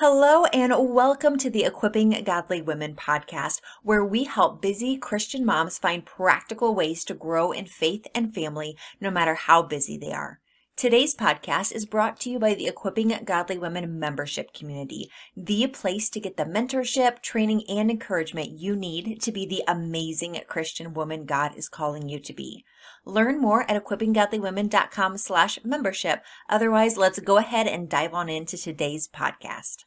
Hello, and welcome to the Equipping Godly Women podcast, where we help busy Christian moms find practical ways to grow in faith and family no matter how busy they are. Today's podcast is brought to you by the Equipping Godly Women membership community, the place to get the mentorship, training, and encouragement you need to be the amazing Christian woman God is calling you to be. Learn more at equippinggodlywomen.com slash membership. Otherwise, let's go ahead and dive on into today's podcast.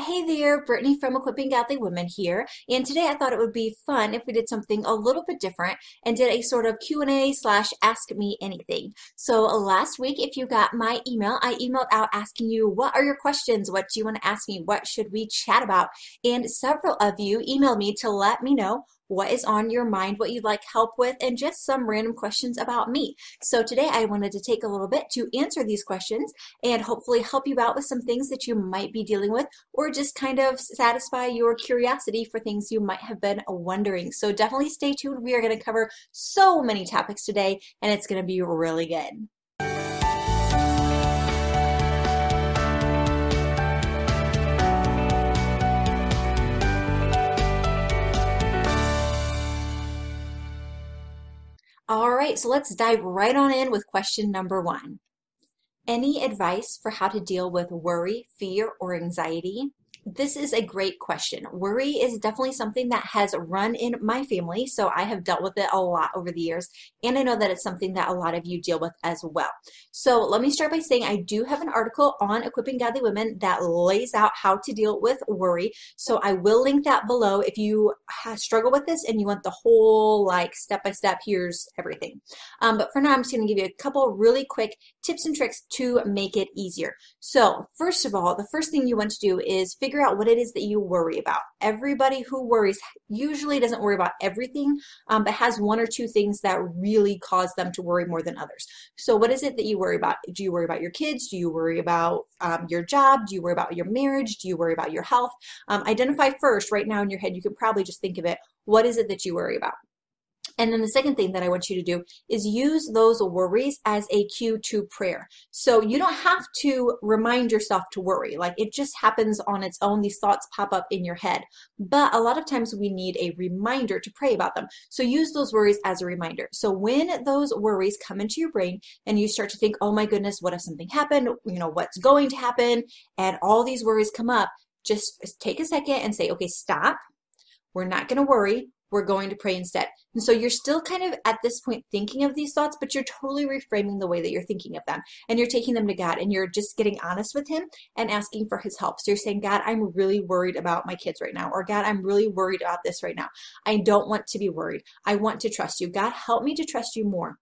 Hey there, Brittany from Equipping Godly Women here, and today I thought it would be fun if we did something a little bit different and did a sort of Q&A slash ask me anything. So last week, if you got my email, I emailed out asking you, what are your questions? What do you want to ask me? What should we chat about? And several of you emailed me to let me know what is on your mind, what you'd like help with, and just some random questions about me. So today I wanted to take a little bit to answer these questions and hopefully help you out with some things that you might be dealing with or just kind of satisfy your curiosity for things you might have been wondering. So definitely stay tuned. We are going to cover so many topics today and it's going to be really good. Right, so let's dive right on in with question number one. Any advice for how to deal with worry, fear, or anxiety? This is a great question. Worry is definitely something that has run in my family, so I have dealt with it a lot over the years, and I know that it's something that a lot of you deal with as well. So let me start by saying I do have an article on equipping godly women that lays out how to deal with worry. So I will link that below if you struggle with this and you want the whole like step by step. Here's everything. Um, but for now, I'm just going to give you a couple really quick tips and tricks to make it easier. So first of all, the first thing you want to do is figure figure out what it is that you worry about. Everybody who worries usually doesn't worry about everything, um, but has one or two things that really cause them to worry more than others. So, what is it that you worry about? Do you worry about your kids? Do you worry about um, your job? Do you worry about your marriage? Do you worry about your health? Um, identify first, right now in your head, you could probably just think of it. What is it that you worry about? And then the second thing that I want you to do is use those worries as a cue to prayer. So you don't have to remind yourself to worry. Like it just happens on its own. These thoughts pop up in your head. But a lot of times we need a reminder to pray about them. So use those worries as a reminder. So when those worries come into your brain and you start to think, oh my goodness, what if something happened? You know, what's going to happen? And all these worries come up, just take a second and say, okay, stop. We're not going to worry we're going to pray instead. And so you're still kind of at this point thinking of these thoughts, but you're totally reframing the way that you're thinking of them. And you're taking them to God and you're just getting honest with Him and asking for His help. So you're saying, God, I'm really worried about my kids right now. Or God, I'm really worried about this right now. I don't want to be worried. I want to trust you. God, help me to trust you more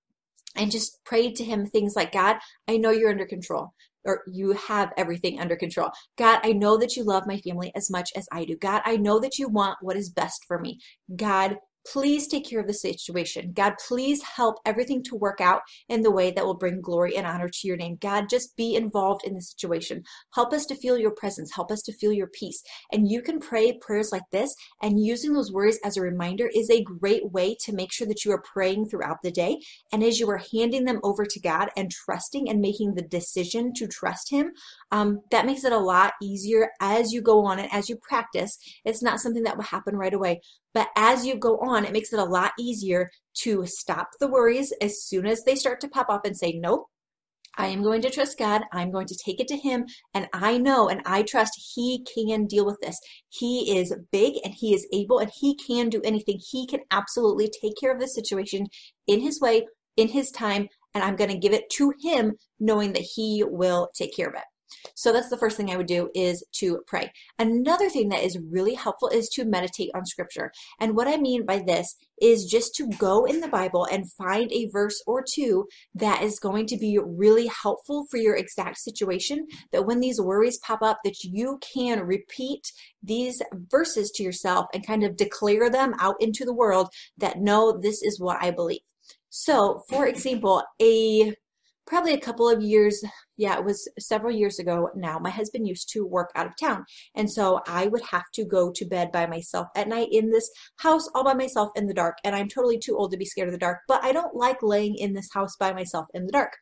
and just prayed to him things like God, I know you're under control or you have everything under control. God, I know that you love my family as much as I do. God, I know that you want what is best for me. God, Please take care of the situation. God, please help everything to work out in the way that will bring glory and honor to your name. God, just be involved in the situation. Help us to feel your presence. Help us to feel your peace. And you can pray prayers like this, and using those words as a reminder is a great way to make sure that you are praying throughout the day. And as you are handing them over to God and trusting and making the decision to trust Him, um, that makes it a lot easier as you go on and as you practice. It's not something that will happen right away. But as you go on, it makes it a lot easier to stop the worries as soon as they start to pop up and say, nope, I am going to trust God. I'm going to take it to Him. And I know and I trust He can deal with this. He is big and He is able and He can do anything. He can absolutely take care of this situation in His way, in His time. And I'm going to give it to Him, knowing that He will take care of it. So that's the first thing I would do is to pray. Another thing that is really helpful is to meditate on scripture. And what I mean by this is just to go in the Bible and find a verse or two that is going to be really helpful for your exact situation that when these worries pop up that you can repeat these verses to yourself and kind of declare them out into the world that no this is what I believe. So, for example, a probably a couple of years yeah it was several years ago now my husband used to work out of town and so i would have to go to bed by myself at night in this house all by myself in the dark and i'm totally too old to be scared of the dark but i don't like laying in this house by myself in the dark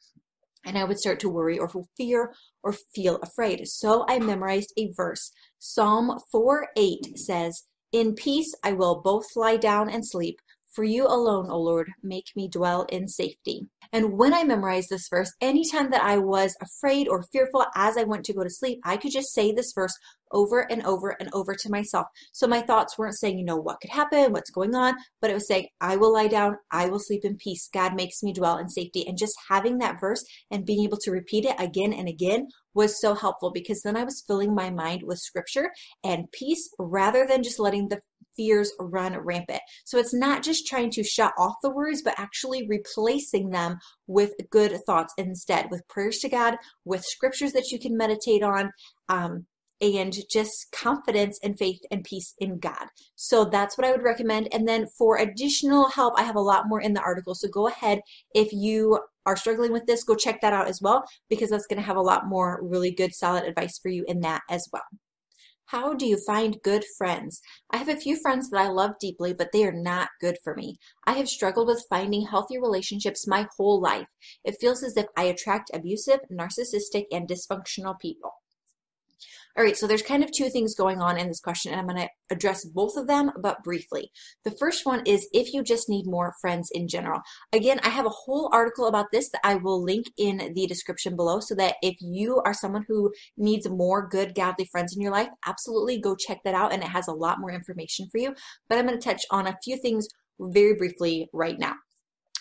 and I would start to worry or fear or feel afraid. So I memorized a verse. Psalm 4 8 says, In peace I will both lie down and sleep, for you alone, O Lord, make me dwell in safety. And when I memorized this verse, anytime that I was afraid or fearful as I went to go to sleep, I could just say this verse over and over and over to myself. So my thoughts weren't saying, you know, what could happen, what's going on, but it was saying, I will lie down, I will sleep in peace. God makes me dwell in safety. And just having that verse and being able to repeat it again and again was so helpful because then I was filling my mind with scripture and peace rather than just letting the fears run rampant. So it's not just trying to shut off the worries, but actually replacing them with good thoughts instead, with prayers to God, with scriptures that you can meditate on. Um, and just confidence and faith and peace in God. So that's what I would recommend. And then for additional help, I have a lot more in the article. So go ahead if you are struggling with this, go check that out as well because that's going to have a lot more really good, solid advice for you in that as well. How do you find good friends? I have a few friends that I love deeply, but they are not good for me. I have struggled with finding healthy relationships my whole life. It feels as if I attract abusive, narcissistic, and dysfunctional people. All right, so there's kind of two things going on in this question, and I'm going to address both of them, but briefly. The first one is if you just need more friends in general. Again, I have a whole article about this that I will link in the description below so that if you are someone who needs more good, godly friends in your life, absolutely go check that out, and it has a lot more information for you. But I'm going to touch on a few things very briefly right now.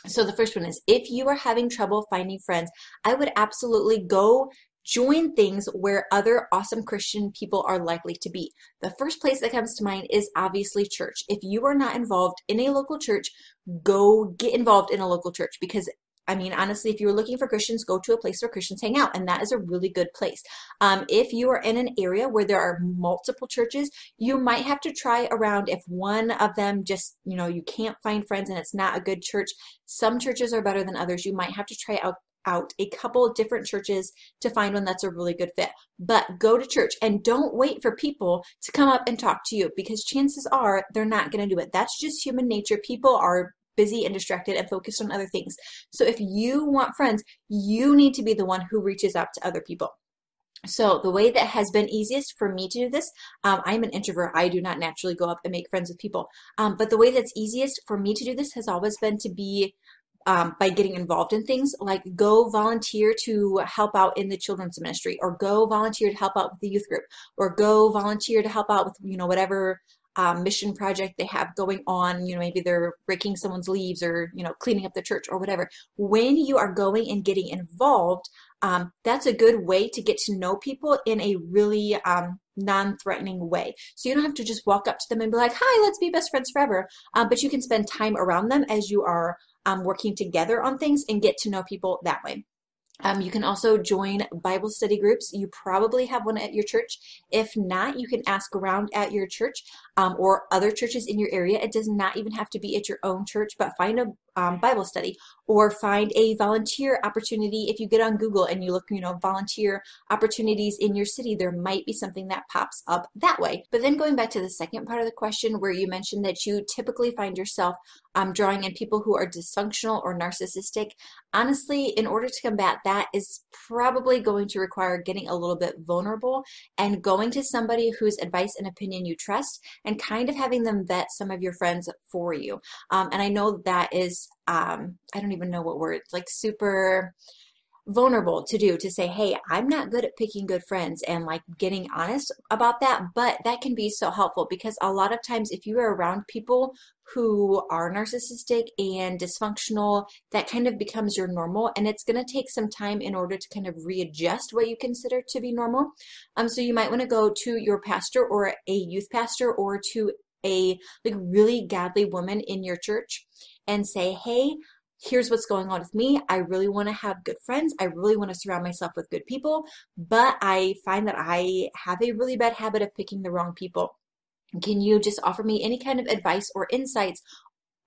So the first one is if you are having trouble finding friends, I would absolutely go join things where other awesome Christian people are likely to be. The first place that comes to mind is obviously church. If you are not involved in a local church, go get involved in a local church because I mean, honestly, if you're looking for Christians, go to a place where Christians hang out, and that is a really good place. Um, if you are in an area where there are multiple churches, you might have to try around if one of them just, you know, you can't find friends and it's not a good church. Some churches are better than others. You might have to try out out a couple different churches to find one that's a really good fit. But go to church and don't wait for people to come up and talk to you because chances are they're not going to do it. That's just human nature. People are busy and distracted and focused on other things. So if you want friends, you need to be the one who reaches out to other people. So the way that has been easiest for me to do this, um, I'm an introvert. I do not naturally go up and make friends with people. Um, but the way that's easiest for me to do this has always been to be um, by getting involved in things like go volunteer to help out in the children's ministry or go volunteer to help out with the youth group or go volunteer to help out with you know whatever um, mission project they have going on you know maybe they're breaking someone's leaves or you know cleaning up the church or whatever. When you are going and getting involved um, that's a good way to get to know people in a really um, non-threatening way. So you don't have to just walk up to them and be like hi let's be best friends forever. Um, but you can spend time around them as you are um, working together on things and get to know people that way. Um, you can also join Bible study groups. You probably have one at your church. If not, you can ask around at your church um, or other churches in your area. It does not even have to be at your own church, but find a um, Bible study or find a volunteer opportunity. If you get on Google and you look, you know, volunteer opportunities in your city, there might be something that pops up that way. But then going back to the second part of the question where you mentioned that you typically find yourself um, drawing in people who are dysfunctional or narcissistic, honestly, in order to combat that is probably going to require getting a little bit vulnerable and going to somebody whose advice and opinion you trust and kind of having them vet some of your friends for you. Um, and I know that is, um, I don't even know what word, like super vulnerable to do to say, hey, I'm not good at picking good friends and like getting honest about that. But that can be so helpful because a lot of times, if you are around people who are narcissistic and dysfunctional, that kind of becomes your normal. And it's going to take some time in order to kind of readjust what you consider to be normal. Um, so you might want to go to your pastor or a youth pastor or to a like really godly woman in your church and say, hey, here's what's going on with me. I really want to have good friends. I really want to surround myself with good people, but I find that I have a really bad habit of picking the wrong people. Can you just offer me any kind of advice or insights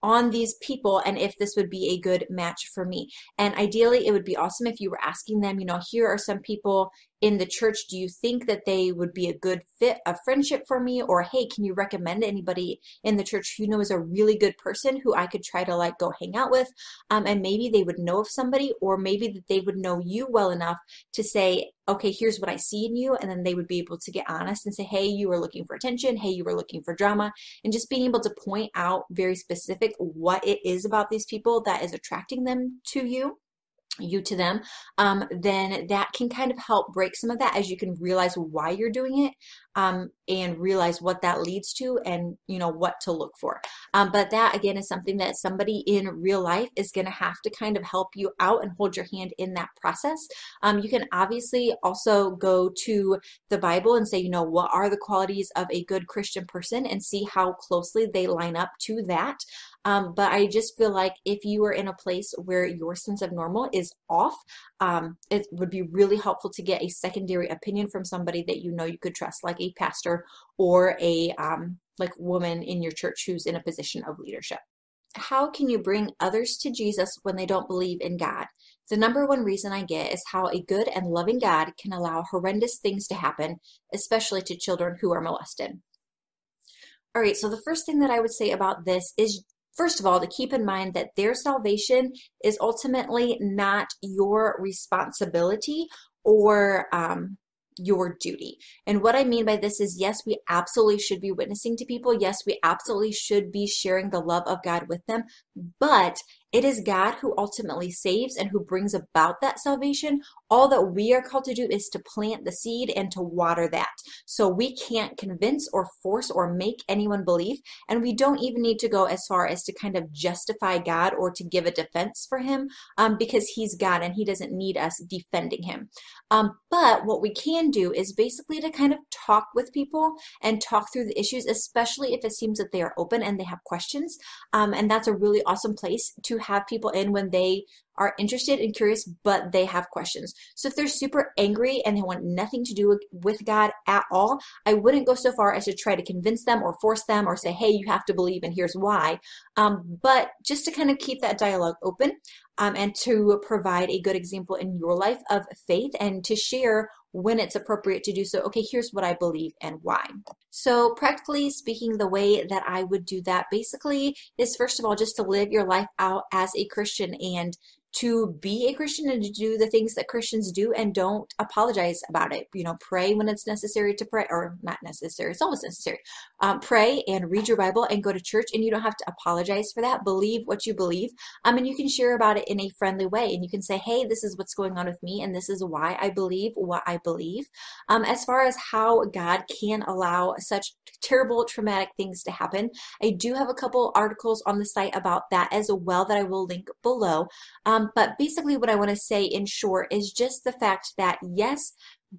on these people and if this would be a good match for me. And ideally, it would be awesome if you were asking them, you know, here are some people in the church. Do you think that they would be a good fit a friendship for me? Or hey can you recommend anybody in the church who you know is a really good person who i could try to like go hang out with? Um, and maybe they would know of somebody or maybe that they would know you well enough to say okay here's what i see in you and then they would be able to get honest and say hey you were looking for attention. Hey you were looking for drama. And just being able to point out very specific what it is about these people that is attracting them to you you to them, um, then that can kind of help break some of that as you can realize why you're doing it um, and realize what that leads to and you know what to look for. Um, but that again is something that somebody in real life is going to have to kind of help you out and hold your hand in that process. Um, you can obviously also go to the Bible and say, you know, what are the qualities of a good Christian person and see how closely they line up to that. Um, but I just feel like if you are in a place where your sense of normal is off, um, it would be really helpful to get a secondary opinion from somebody that you know you could trust, like a pastor or a um, like woman in your church who's in a position of leadership. How can you bring others to Jesus when they don't believe in God? The number one reason I get is how a good and loving God can allow horrendous things to happen, especially to children who are molested. All right, so the first thing that I would say about this is First of all, to keep in mind that their salvation is ultimately not your responsibility or um, your duty. And what I mean by this is yes, we absolutely should be witnessing to people. Yes, we absolutely should be sharing the love of God with them. But it is God who ultimately saves and who brings about that salvation. All that we are called to do is to plant the seed and to water that. So we can't convince or force or make anyone believe. And we don't even need to go as far as to kind of justify God or to give a defense for him um, because he's God and he doesn't need us defending him. Um, but what we can do is basically to kind of talk with people and talk through the issues, especially if it seems that they are open and they have questions. Um, and that's a really awesome place to have people in when they are interested and curious, but they have questions. So if they're super angry and they want nothing to do with God at all, I wouldn't go so far as to try to convince them or force them or say, hey, you have to believe and here's why. Um, but just to kind of keep that dialogue open um, and to provide a good example in your life of faith and to share when it's appropriate to do so. Okay, here's what I believe and why. So, practically speaking, the way that I would do that basically is first of all just to live your life out as a Christian and to be a Christian and to do the things that Christians do and don't apologize about it. You know, pray when it's necessary to pray, or not necessary, it's always necessary. Um, pray and read your Bible and go to church, and you don't have to apologize for that. Believe what you believe. Um, and you can share about it in a friendly way. And you can say, hey, this is what's going on with me, and this is why I believe what I believe. Um, as far as how God can allow such terrible, traumatic things to happen, I do have a couple articles on the site about that as well that I will link below. Um, um, but basically, what I want to say in short is just the fact that yes,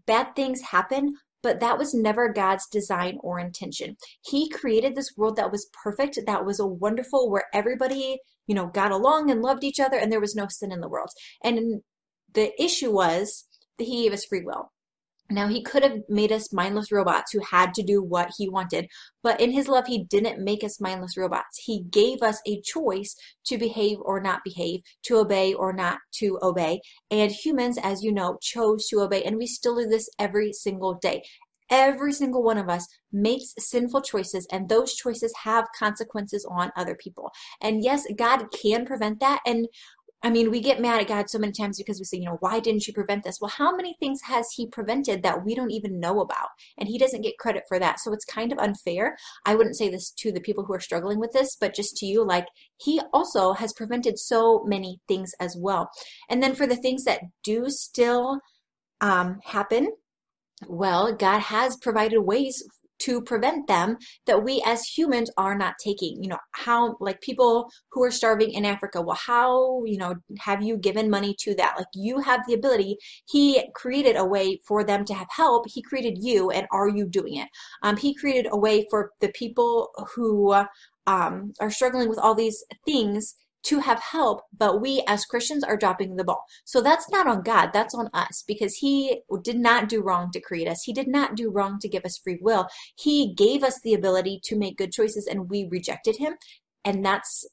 bad things happen, but that was never God's design or intention. He created this world that was perfect, that was a wonderful, where everybody, you know, got along and loved each other, and there was no sin in the world. And the issue was that He gave us free will. Now, he could have made us mindless robots who had to do what he wanted, but in his love, he didn't make us mindless robots. He gave us a choice to behave or not behave, to obey or not to obey. And humans, as you know, chose to obey, and we still do this every single day. Every single one of us makes sinful choices, and those choices have consequences on other people. And yes, God can prevent that. And I mean, we get mad at God so many times because we say, you know, why didn't you prevent this? Well, how many things has He prevented that we don't even know about? And He doesn't get credit for that. So it's kind of unfair. I wouldn't say this to the people who are struggling with this, but just to you, like, He also has prevented so many things as well. And then for the things that do still um, happen, well, God has provided ways to prevent them that we as humans are not taking. You know how like people who are starving in africa well how you know have you given money to that? Like you have the ability. He created a way for them to have help. He created you and are you doing it? Um, he created a way for the people who um, are struggling with all these things to have help, but we as Christians are dropping the ball. So that's not on God, that's on us because He did not do wrong to create us. He did not do wrong to give us free will. He gave us the ability to make good choices and we rejected Him. And that's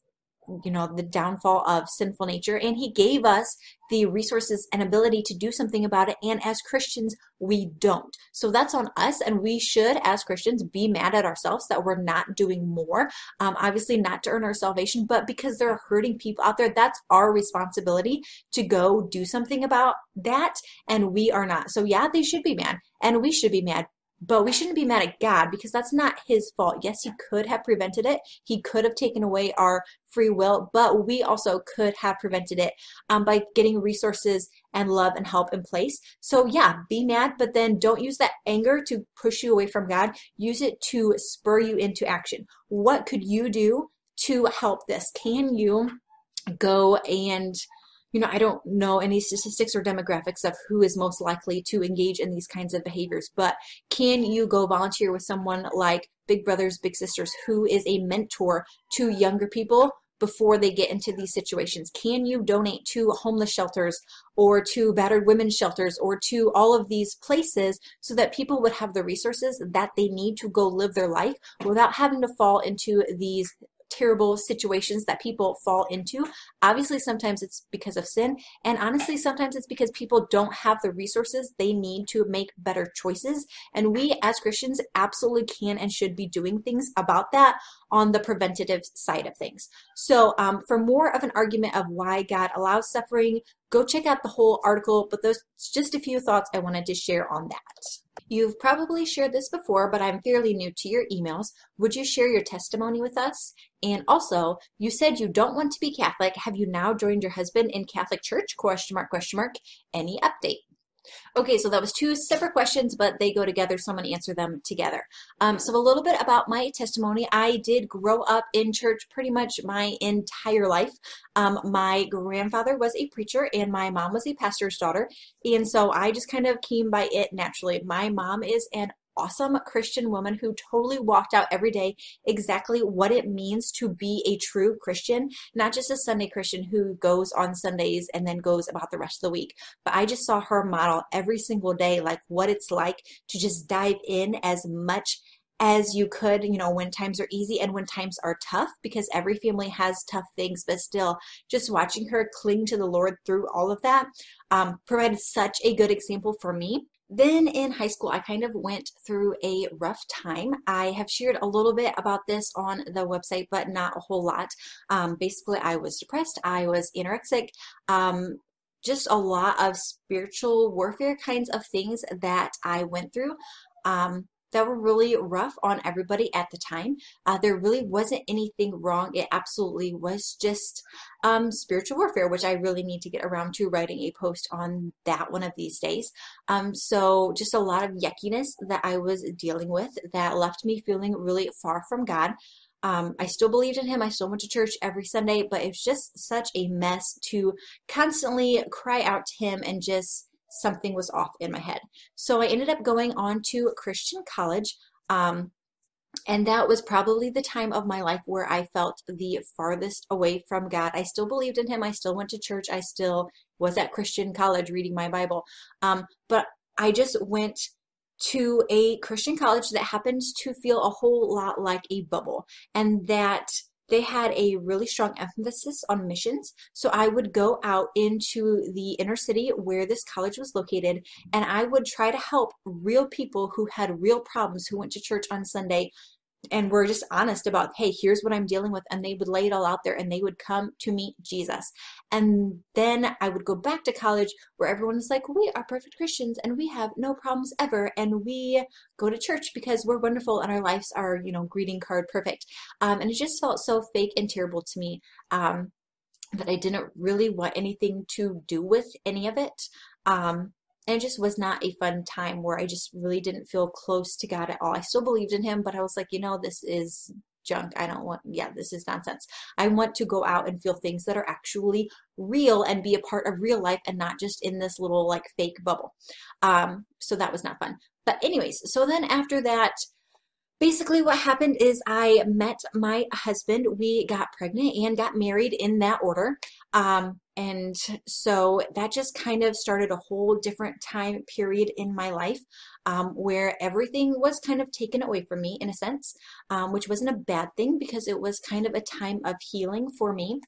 you know the downfall of sinful nature. And he gave us the resources and ability to do something about it. And as christians we don't. So that's on us. And we should as christians be mad at ourselves that we're not doing more. Um, obviously not to earn our salvation but because there are hurting people out there that's our responsibility to go do something about that. And we are not. So yeah they should be mad. And we should be mad but we shouldn't be mad at God because that's not his fault. Yes, he could have prevented it. He could have taken away our free will, but we also could have prevented it um, by getting resources and love and help in place. So, yeah, be mad, but then don't use that anger to push you away from God. Use it to spur you into action. What could you do to help this? Can you go and you know, I don't know any statistics or demographics of who is most likely to engage in these kinds of behaviors, but can you go volunteer with someone like Big Brothers, Big Sisters, who is a mentor to younger people before they get into these situations? Can you donate to homeless shelters or to battered women's shelters or to all of these places so that people would have the resources that they need to go live their life without having to fall into these terrible situations that people fall into. Obviously, sometimes it's because of sin, and honestly, sometimes it's because people don't have the resources they need to make better choices. And we as Christians absolutely can and should be doing things about that on the preventative side of things. So, um, for more of an argument of why God allows suffering, go check out the whole article, but those just a few thoughts I wanted to share on that. You've probably shared this before, but I'm fairly new to your emails. Would you share your testimony with us? And also, you said you don't want to be Catholic. Have you now joined your husband in Catholic Church? Question mark, question mark. Any update? Okay, so that was two separate questions, but they go together, so I'm going to answer them together. Um, so, a little bit about my testimony. I did grow up in church pretty much my entire life. Um, my grandfather was a preacher, and my mom was a pastor's daughter. And so I just kind of came by it naturally. My mom is an awesome Christian woman who totally walked out every day exactly what it means to be a true Christian, not just a Sunday Christian who goes on Sundays and then goes about the rest of the week. But I just saw her model every single day, like what it's like to just dive in as much as you could, you know, when times are easy and when times are tough, because every family has tough things, but still, just watching her cling to the Lord through all of that um, provided such a good example for me. Then in high school, I kind of went through a rough time. I have shared a little bit about this on the website, but not a whole lot. Um, basically, I was depressed, I was anorexic, um, just a lot of spiritual warfare kinds of things that I went through. Um, that were really rough on everybody at the time. Uh, there really wasn't anything wrong. It absolutely was just um, spiritual warfare, which I really need to get around to writing a post on that one of these days. Um, so, just a lot of yuckiness that I was dealing with that left me feeling really far from God. Um, I still believed in him. I still went to church every Sunday, but it was just such a mess to constantly cry out to him and just something was off in my head. So I ended up going on to Christian college. Um, and that was probably the time of my life where I felt the farthest away from God. I still believed in Him. I still went to church. I still was at Christian college reading my Bible. Um, but I just went to a Christian college that happens to feel a whole lot like a bubble. And that they had a really strong emphasis on missions. So I would go out into the inner city where this college was located, and I would try to help real people who had real problems, who went to church on Sunday, and we were just honest about, hey, here's what I'm dealing with. And they would lay it all out there and they would come to meet Jesus. And then I would go back to college where everyone is like, we are perfect Christians and we have no problems ever. And we go to church because we're wonderful and our lives are, you know, greeting card perfect. Um, and it just felt so fake and terrible to me. Um, that I didn't really want anything to do with any of it. Um, and it just was not a fun time where I just really didn't feel close to God at all. I still believed in Him, but I was like, you know, this is junk. I don't want, yeah, this is nonsense. I want to go out and feel things that are actually real and be a part of real life and not just in this little like fake bubble. Um, so that was not fun. But, anyways, so then after that, basically what happened is I met my husband. We got pregnant and got married in that order. Um, and so that just kind of started a whole different time period in my life um, where everything was kind of taken away from me in a sense, um, which wasn't a bad thing because it was kind of a time of healing for me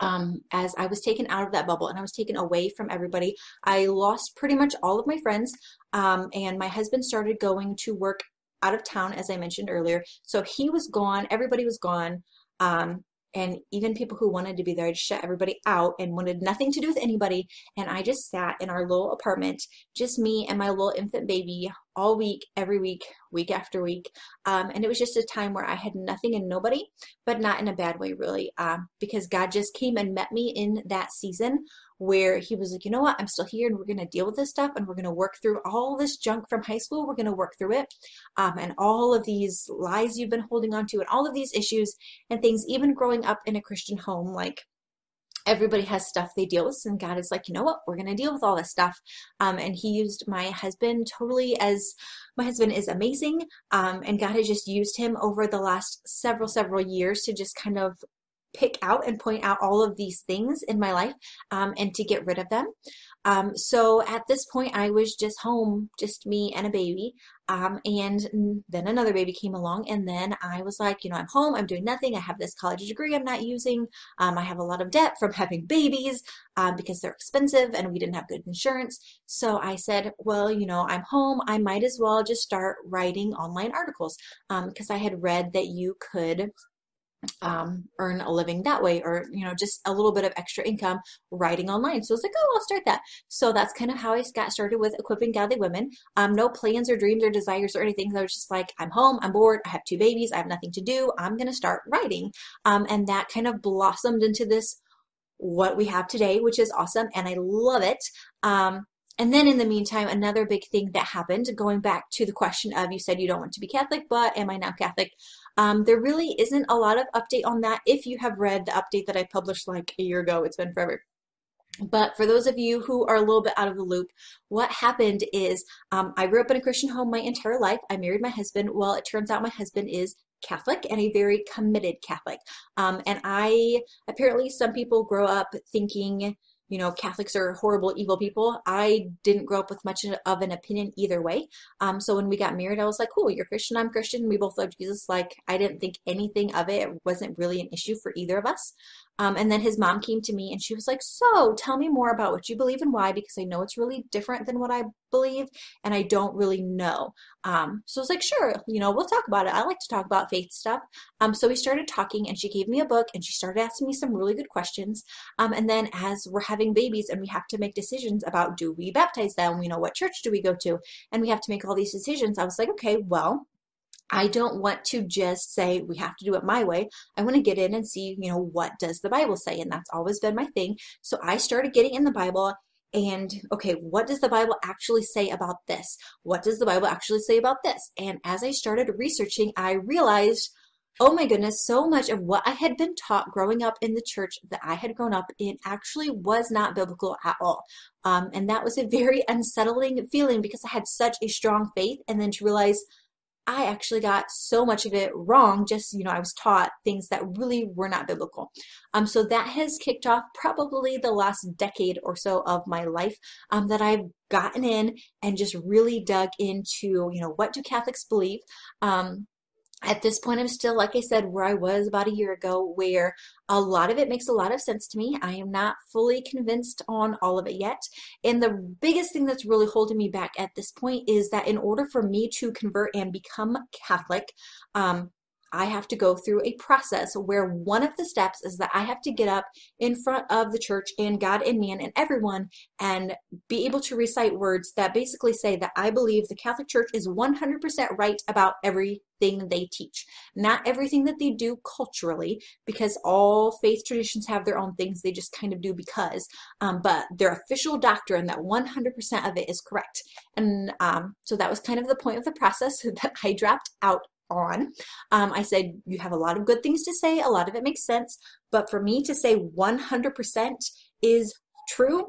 um, as I was taken out of that bubble and I was taken away from everybody. I lost pretty much all of my friends, um, and my husband started going to work out of town, as I mentioned earlier. So he was gone, everybody was gone. Um, and even people who wanted to be there, I just shut everybody out and wanted nothing to do with anybody. And I just sat in our little apartment, just me and my little infant baby, all week, every week, week after week. Um, and it was just a time where I had nothing and nobody, but not in a bad way, really, um, because God just came and met me in that season where He was like, you know what, I'm still here and we're going to deal with this stuff and we're going to work through all this junk from high school. We're going to work through it. Um, and all of these lies you've been holding on to and all of these issues and things, even growing up in a Christian home, like, everybody has stuff they deal with and god is like you know what we're going to deal with all this stuff um, and he used my husband totally as my husband is amazing um, and god has just used him over the last several several years to just kind of pick out and point out all of these things in my life um, and to get rid of them um, so at this point, I was just home, just me and a baby. Um, and then another baby came along, and then I was like, you know, I'm home, I'm doing nothing. I have this college degree I'm not using. Um, I have a lot of debt from having babies um, because they're expensive and we didn't have good insurance. So I said, well, you know, I'm home. I might as well just start writing online articles because um, I had read that you could um, earn a living that way or you know just a little bit of extra income writing online. So it's like oh i'll start that. So that's kind of how i got started with equipping godly women. Um, no plans or dreams or desires or anything. I was just like i'm home i'm bored i have two babies i have nothing to do i'm going to start writing. Um, and that kind of blossomed into this what we have today which is awesome and i love it. Um, and then in the meantime, another big thing that happened, going back to the question of you said you don't want to be Catholic, but am I now Catholic? Um, there really isn't a lot of update on that. If you have read the update that I published like a year ago, it's been forever. But for those of you who are a little bit out of the loop, what happened is um, I grew up in a Christian home my entire life. I married my husband. Well, it turns out my husband is Catholic and a very committed Catholic. Um, and I apparently, some people grow up thinking, you know, Catholics are horrible, evil people. I didn't grow up with much of an opinion either way. Um, so when we got married, I was like, cool, you're Christian, I'm Christian. We both love Jesus. Like, I didn't think anything of it. It wasn't really an issue for either of us. Um, and then his mom came to me and she was like, So tell me more about what you believe and why, because I know it's really different than what I believe and I don't really know. Um, so I was like, Sure, you know, we'll talk about it. I like to talk about faith stuff. Um, so we started talking and she gave me a book and she started asking me some really good questions. Um, and then as we're having babies and we have to make decisions about do we baptize them, you know, what church do we go to, and we have to make all these decisions, I was like, Okay, well, I don't want to just say we have to do it my way. I want to get in and see, you know, what does the Bible say? And that's always been my thing. So I started getting in the Bible and okay, what does the Bible actually say about this? What does the Bible actually say about this? And as I started researching, I realized, oh my goodness, so much of what I had been taught growing up in the church that I had grown up in actually was not biblical at all. Um, and that was a very unsettling feeling because I had such a strong faith. And then to realize, I actually got so much of it wrong. Just, you know, I was taught things that really were not biblical. Um, so that has kicked off probably the last decade or so of my life um, that I've gotten in and just really dug into, you know, what do Catholics believe? Um, at this point, I'm still, like I said, where I was about a year ago, where a lot of it makes a lot of sense to me. I am not fully convinced on all of it yet. And the biggest thing that's really holding me back at this point is that in order for me to convert and become Catholic, um, I have to go through a process where one of the steps is that I have to get up in front of the church and God and man and everyone and be able to recite words that basically say that I believe the Catholic Church is 100% right about everything they teach. Not everything that they do culturally, because all faith traditions have their own things they just kind of do because, um, but their official doctrine that 100% of it is correct. And um, so that was kind of the point of the process that I dropped out on. Um, I said, You have a lot of good things to say, a lot of it makes sense, but for me to say 100% is true,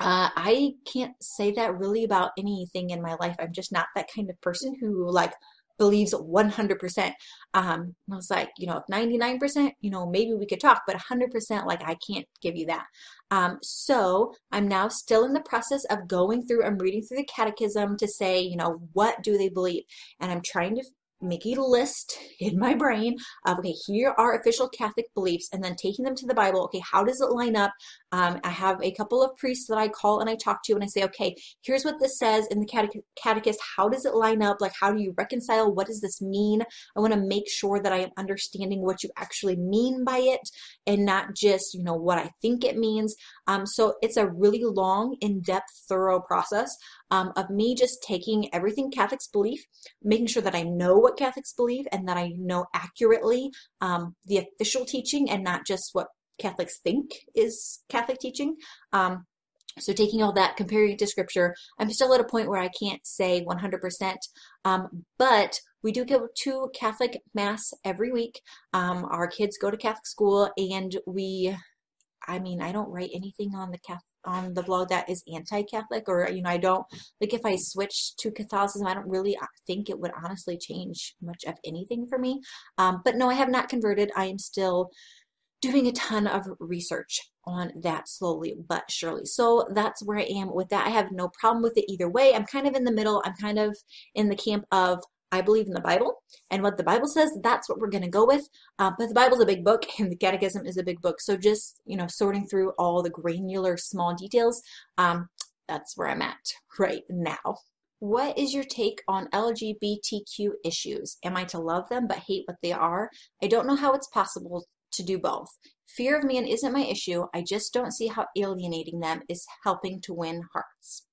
uh, I can't say that really about anything in my life. I'm just not that kind of person who, like, believes 100%. Um, I was like, you know, if 99%, you know, maybe we could talk, but 100%, like, I can't give you that. Um, so I'm now still in the process of going through, I'm reading through the catechism to say, you know, what do they believe? And I'm trying to making a list in my brain of okay here are official catholic beliefs and then taking them to the bible okay how does it line up um, i have a couple of priests that i call and i talk to and i say okay here's what this says in the catech- catechist. How does it line up? Like how do you reconcile? What does this mean? I want to make sure that i am understanding what you actually mean by it and not just you know what i think it means. Um, so it's a really long in-depth thorough process um, of me just taking everything Catholics believe, making sure that I know what Catholics believe and that I know accurately um, the official teaching and not just what Catholics think is Catholic teaching. Um, so taking all that, comparing it to scripture, I'm still at a point where I can't say 100%, um, but we do go to Catholic mass every week. Um, our kids go to Catholic school and we, I mean, I don't write anything on the Catholic on the blog that is anti-Catholic, or you know, I don't like if I switch to Catholicism, I don't really uh, think it would honestly change much of anything for me. Um, but no, I have not converted. I am still doing a ton of research on that slowly but surely. So that's where I am with that. I have no problem with it either way. I'm kind of in the middle. I'm kind of in the camp of I believe in the Bible, and what the Bible says, that's what we're going to go with. Uh, but the Bible's a big book, and the Catechism is a big book. So just you know, sorting through all the granular, small details, um, that's where I'm at right now. What is your take on LGBTQ issues? Am I to love them but hate what they are? I don't know how it's possible to do both. Fear of man isn't my issue. I just don't see how alienating them is helping to win hearts.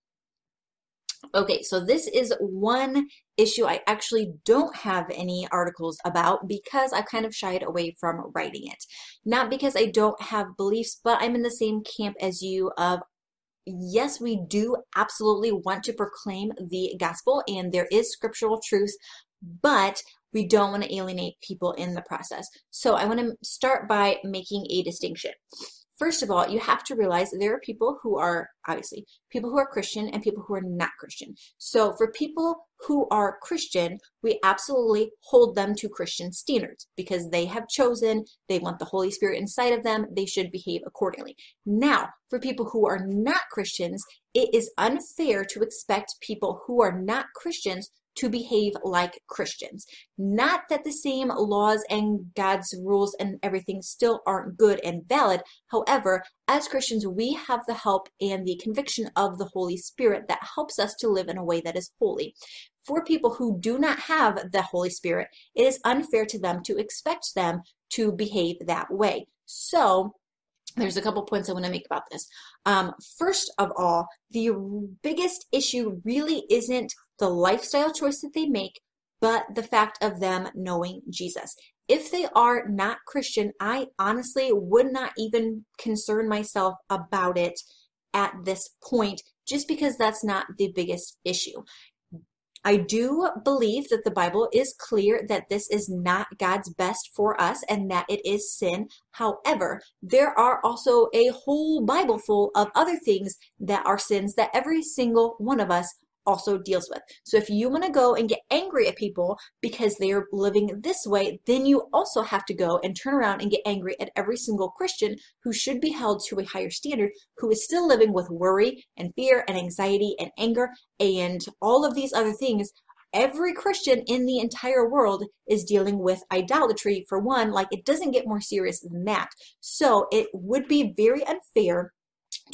Okay, so this is one issue I actually don't have any articles about because I've kind of shied away from writing it. Not because I don't have beliefs, but I'm in the same camp as you of yes, we do absolutely want to proclaim the gospel and there is scriptural truth, but we don't want to alienate people in the process. So I want to start by making a distinction. First of all, you have to realize there are people who are obviously people who are Christian and people who are not Christian. So for people who are Christian, we absolutely hold them to Christian standards because they have chosen, they want the Holy Spirit inside of them, they should behave accordingly. Now, for people who are not Christians, it is unfair to expect people who are not Christians to behave like Christians. Not that the same laws and God's rules and everything still aren't good and valid. However, as Christians, we have the help and the conviction of the Holy Spirit that helps us to live in a way that is holy. For people who do not have the Holy Spirit, it is unfair to them to expect them to behave that way. So, there's a couple points I want to make about this. Um, first of all, the biggest issue really isn't the lifestyle choice that they make, but the fact of them knowing Jesus. If they are not Christian, I honestly would not even concern myself about it at this point, just because that's not the biggest issue. I do believe that the Bible is clear that this is not God's best for us and that it is sin. However, there are also a whole Bible full of other things that are sins that every single one of us also deals with. So if you want to go and get angry at people because they are living this way, then you also have to go and turn around and get angry at every single Christian who should be held to a higher standard, who is still living with worry and fear and anxiety and anger and all of these other things. Every Christian in the entire world is dealing with idolatry for one, like it doesn't get more serious than that. So it would be very unfair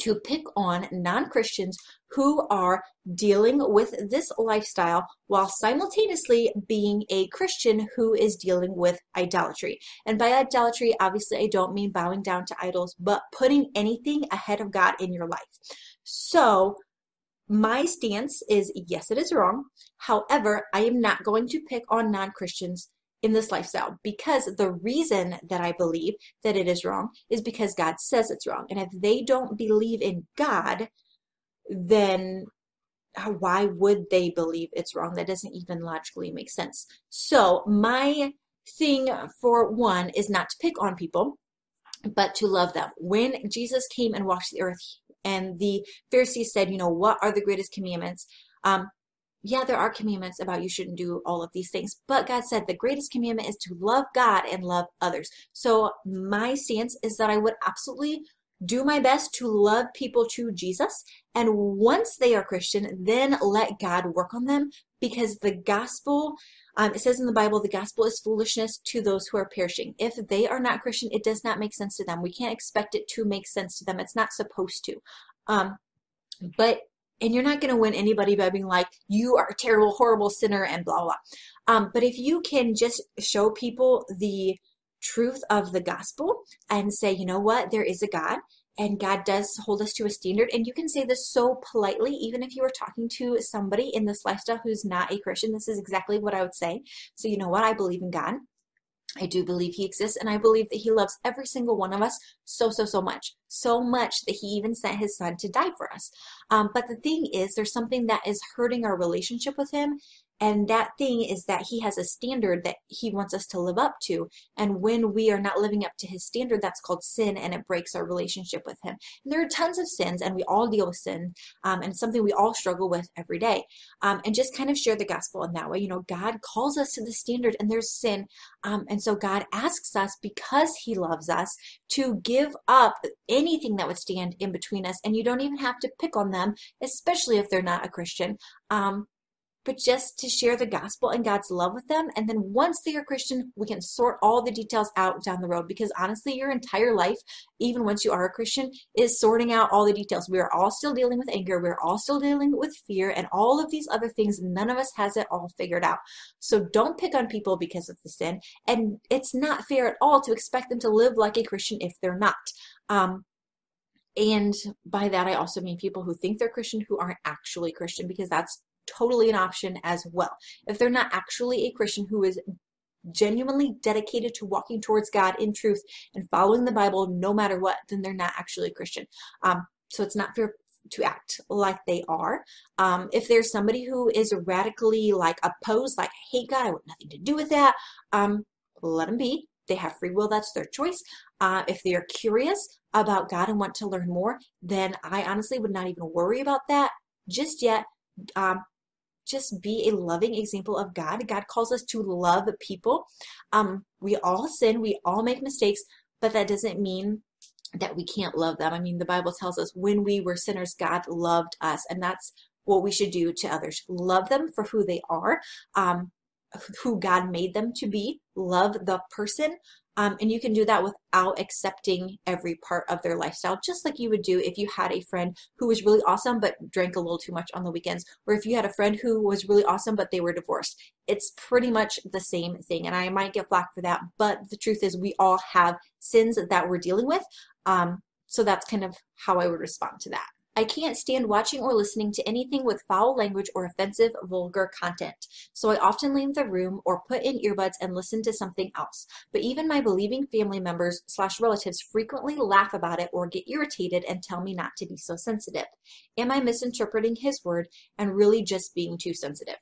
to pick on non Christians who are dealing with this lifestyle while simultaneously being a Christian who is dealing with idolatry. And by idolatry, obviously, I don't mean bowing down to idols, but putting anything ahead of God in your life. So, my stance is yes, it is wrong. However, I am not going to pick on non Christians in this lifestyle because the reason that I believe that it is wrong is because God says it's wrong. And if they don't believe in God, then why would they believe it's wrong? That doesn't even logically make sense. So, my thing for one is not to pick on people, but to love them. When Jesus came and walked the earth, and the Pharisees said, You know, what are the greatest commandments? Um, yeah, there are commandments about you shouldn't do all of these things, but God said the greatest commandment is to love God and love others. So my stance is that I would absolutely do my best to love people to Jesus. And once they are Christian, then let God work on them because the gospel, um, it says in the Bible, the gospel is foolishness to those who are perishing. If they are not Christian, it does not make sense to them. We can't expect it to make sense to them. It's not supposed to. Um, but and you're not going to win anybody by being like you are a terrible horrible sinner and blah blah um, but if you can just show people the truth of the gospel and say you know what? There is a god and god does hold us to a standard and you can say this so politely even if you are talking to somebody in this lifestyle who's not a christian this is exactly what i would say. So you know what? I believe in god I do believe he exists, and I believe that he loves every single one of us so, so, so much. So much that he even sent his son to die for us. Um, but the thing is, there's something that is hurting our relationship with him, and that thing is that he has a standard that he wants us to live up to. And when we are not living up to his standard, that's called sin and it breaks our relationship with him. And there are tons of sins and we all deal with sin um, and something we all struggle with every day. Um, and just kind of share the gospel in that way. You know, God calls us to the standard and there's sin. Um, and so God asks us because he loves us to give up anything that would stand in between us. And you don't even have to pick on them, especially if they're not a Christian. Um, but just to share the gospel and God's love with them. And then once they are Christian, we can sort all the details out down the road because honestly, your entire life, even once you are a Christian, is sorting out all the details. We are all still dealing with anger, we're all still dealing with fear, and all of these other things. None of us has it all figured out. So don't pick on people because of the sin. And it's not fair at all to expect them to live like a Christian if they're not. Um, and by that, I also mean people who think they're Christian who aren't actually Christian because that's totally an option as well. If they're not actually a Christian who is genuinely dedicated to walking towards God in truth and following the Bible no matter what, then they're not actually a Christian. Um, so it's not fair to act like they are. Um, if there's somebody who is radically like opposed, like hate God, I want nothing to do with that, um, let them be. They have free will, that's their choice. Uh, if they are curious about God and want to learn more, then I honestly would not even worry about that just yet. Um, just be a loving example of God. God calls us to love people. Um, we all sin, we all make mistakes, but that doesn't mean that we can't love them. I mean, the Bible tells us when we were sinners, God loved us, and that's what we should do to others. Love them for who they are, um, who God made them to be. Love the person, um, and you can do that without accepting every part of their lifestyle, just like you would do if you had a friend who was really awesome but drank a little too much on the weekends, or if you had a friend who was really awesome but they were divorced. It's pretty much the same thing. And I might get flack for that, but the truth is, we all have sins that we're dealing with. Um, so that's kind of how I would respond to that. I can't stand watching or listening to anything with foul language or offensive, vulgar content. So I often leave the room or put in earbuds and listen to something else. But even my believing family members slash relatives frequently laugh about it or get irritated and tell me not to be so sensitive. Am I misinterpreting his word and really just being too sensitive?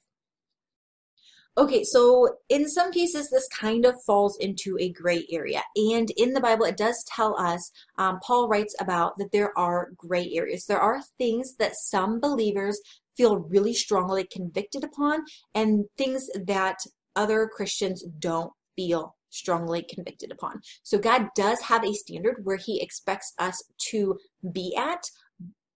Okay, so in some cases, this kind of falls into a gray area. And in the Bible, it does tell us, um, Paul writes about that there are gray areas. There are things that some believers feel really strongly convicted upon, and things that other Christians don't feel strongly convicted upon. So God does have a standard where he expects us to be at,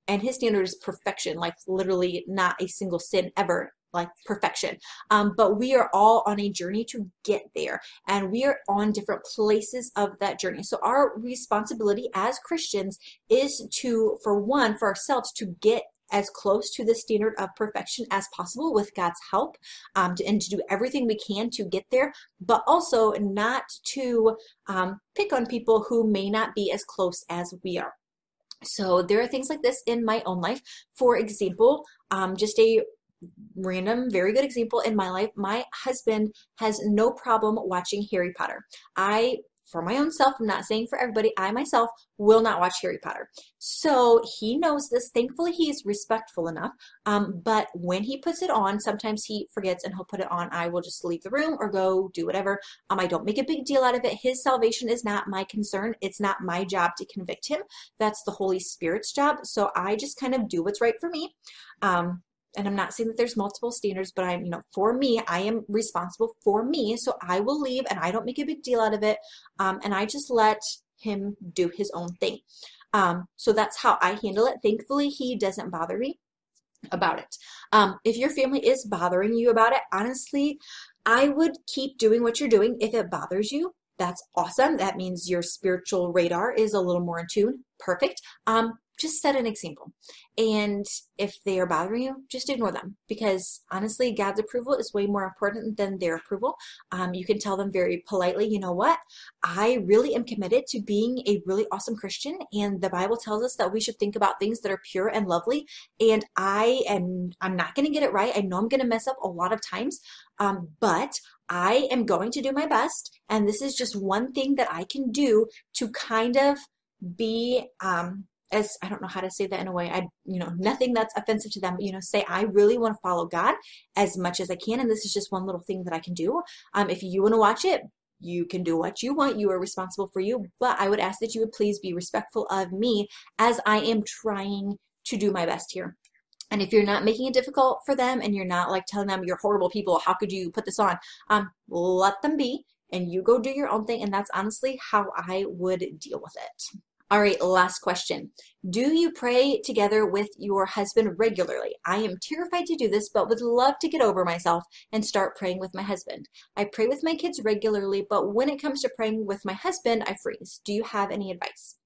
and his standard is perfection, like literally not a single sin ever like perfection. Um, but we are all on a journey to get there, and we are on different places of that journey. So our responsibility as Christians is to, for one, for ourselves to get as close to the standard of perfection as possible with God's help, um, to, and to do everything we can to get there, but also not to um, pick on people who may not be as close as we are. So there are things like this in my own life. For example, um, just a random, very good example in my life. My husband has no problem watching Harry Potter. I for my own self, I'm not saying for everybody, I myself will not watch Harry Potter. So he knows this. Thankfully, he's respectful enough. Um, but when he puts it on, sometimes he forgets and he'll put it on. I will just leave the room or go do whatever. Um, I don't make a big deal out of it. His salvation is not my concern. It's not my job to convict him. That's the Holy Spirit's job. So I just kind of do what's right for me. Um, and I'm not saying that there's multiple standards, but I'm, you know, for me, I am responsible for me. So I will leave and I don't make a big deal out of it. Um, and I just let him do his own thing. Um, so that's how I handle it. Thankfully, he doesn't bother me about it. Um, if your family is bothering you about it, honestly, I would keep doing what you're doing. If it bothers you, that's awesome. That means your spiritual radar is a little more in tune. Perfect. Um, just set an example. And if they are bothering you, just ignore them because honestly, God's approval is way more important than their approval. Um, you can tell them very politely, you know what? I really am committed to being a really awesome Christian. And the Bible tells us that we should think about things that are pure and lovely. And I am, I'm not going to get it right. I know I'm going to mess up a lot of times. Um, but I am going to do my best. And this is just one thing that I can do to kind of be um, as I don't know how to say that in a way. I you know nothing that's offensive to them you know say I really want to follow God as much as I can and this is just one little thing that I can do. Um, if you want to watch it you can do what you want. You are responsible for you. But I would ask that you would please be respectful of me as I am trying to do my best here. And if you're not making it difficult for them and you're not like telling them you're horrible people. How could you put this on? Um let them be and you go do your own thing and that's honestly how I would deal with it all right, last question. Do you pray together with your husband regularly? I am terrified to do this, but would love to get over myself and start praying with my husband. I pray with my kids regularly, but when it comes to praying with my husband, I freeze. Do you have any advice?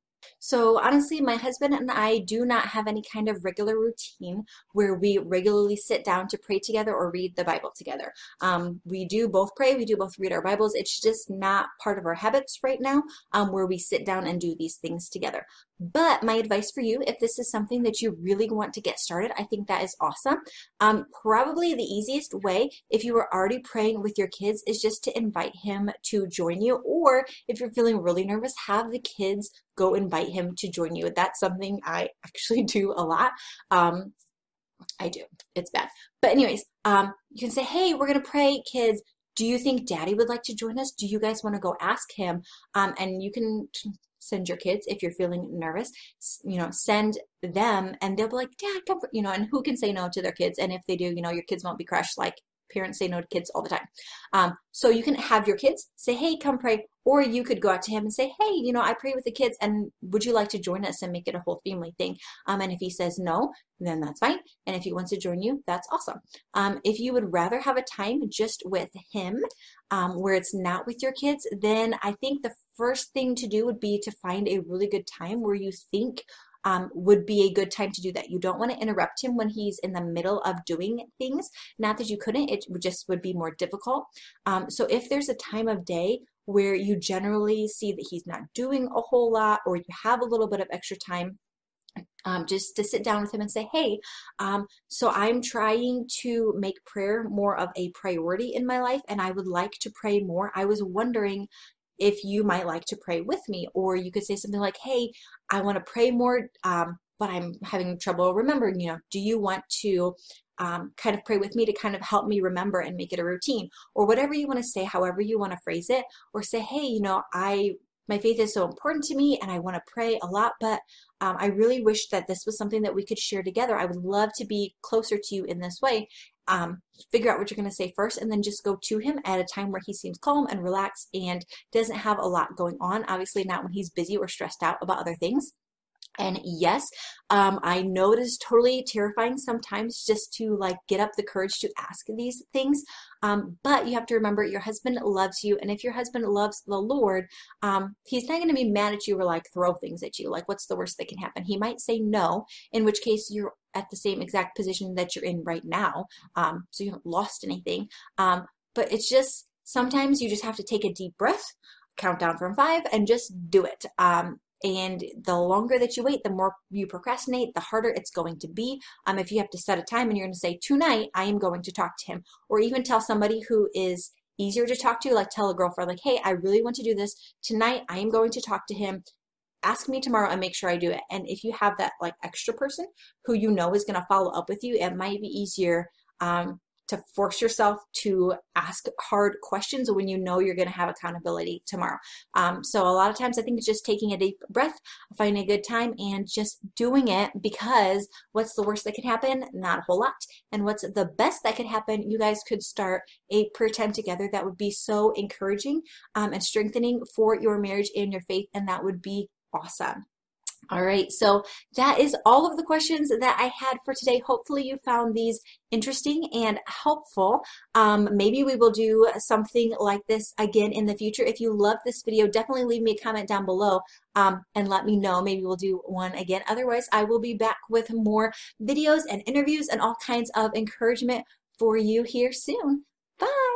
So honestly, my husband and I do not have any kind of regular routine where we regularly sit down to pray together or read the Bible together. Um, we do both pray, we do both read our Bibles. It's just not part of our habits right now um, where we sit down and do these things together. But my advice for you, if this is something that you really want to get started, I think that is awesome. Um, probably the easiest way, if you are already praying with your kids, is just to invite him to join you. Or if you're feeling really nervous, have the kids go invite him to join you. That's something I actually do a lot. Um, I do. It's bad. But anyways, um, you can say, hey, we're going to pray, kids. Do you think daddy would like to join us? Do you guys want to go ask him? Um, and you can send your kids if you're feeling nervous you know send them and they'll be like dad come you know and who can say no to their kids and if they do you know your kids won't be crushed like parents say no to kids all the time. Um, so you can have your kids say hey come pray. Or you could go out to him and say hey you know i pray with the kids and would you like to join us and make it a whole family thing? Um, and if he says no then that's fine. And if he wants to join you that's awesome. Um, if you would rather have a time just with him um, where it's not with your kids then i think the first thing to do would be to find a really good time where you think um, would be a good time to do that. You don't want to interrupt him when he's in the middle of doing things. Not that you couldn't, it just would be more difficult. Um, so if there's a time of day where you generally see that he's not doing a whole lot or you have a little bit of extra time, um, just to sit down with him and say, hey, um, so I'm trying to make prayer more of a priority in my life and I would like to pray more. I was wondering if you might like to pray with me. Or you could say something like, hey, I want to pray more, um, but I'm having trouble remembering, you know, do you want to um, kind of pray with me to kind of help me remember and make it a routine? Or whatever you want to say, however you want to phrase it, or say, hey, you know, I my faith is so important to me and I want to pray a lot, but um, I really wish that this was something that we could share together. I would love to be closer to you in this way um, figure out what you're going to say first and then just go to him at a time where he seems calm and relaxed and doesn't have a lot going on. Obviously, not when he's busy or stressed out about other things. And yes, um, I know it is totally terrifying sometimes just to like get up the courage to ask these things. Um, but you have to remember your husband loves you. And if your husband loves the Lord, um, he's not going to be mad at you or like throw things at you. Like, what's the worst that can happen? He might say no, in which case you're at the same exact position that you're in right now. Um, so you haven't lost anything. Um, but it's just sometimes you just have to take a deep breath count down from five and just do it. Um, and the longer that you wait, the more you procrastinate, the harder it's going to be. Um, if you have to set a time and you're going to say, tonight, I am going to talk to him, or even tell somebody who is easier to talk to, like tell a girlfriend, like, hey, I really want to do this. Tonight, I am going to talk to him. Ask me tomorrow and make sure I do it. And if you have that like extra person who you know is going to follow up with you, it might be easier um, to force yourself to ask hard questions when you know you're going to have accountability tomorrow. Um, so a lot of times I think it's just taking a deep breath, finding a good time, and just doing it because what's the worst that could happen? Not a whole lot. And what's the best that could happen? You guys could start a prayer time together that would be so encouraging um, and strengthening for your marriage and your faith, and that would be awesome. All right, so that is all of the questions that I had for today. Hopefully, you found these interesting and helpful. Um, maybe we will do something like this again in the future. If you love this video, definitely leave me a comment down below um, and let me know. Maybe we'll do one again. Otherwise, I will be back with more videos and interviews and all kinds of encouragement for you here soon. Bye.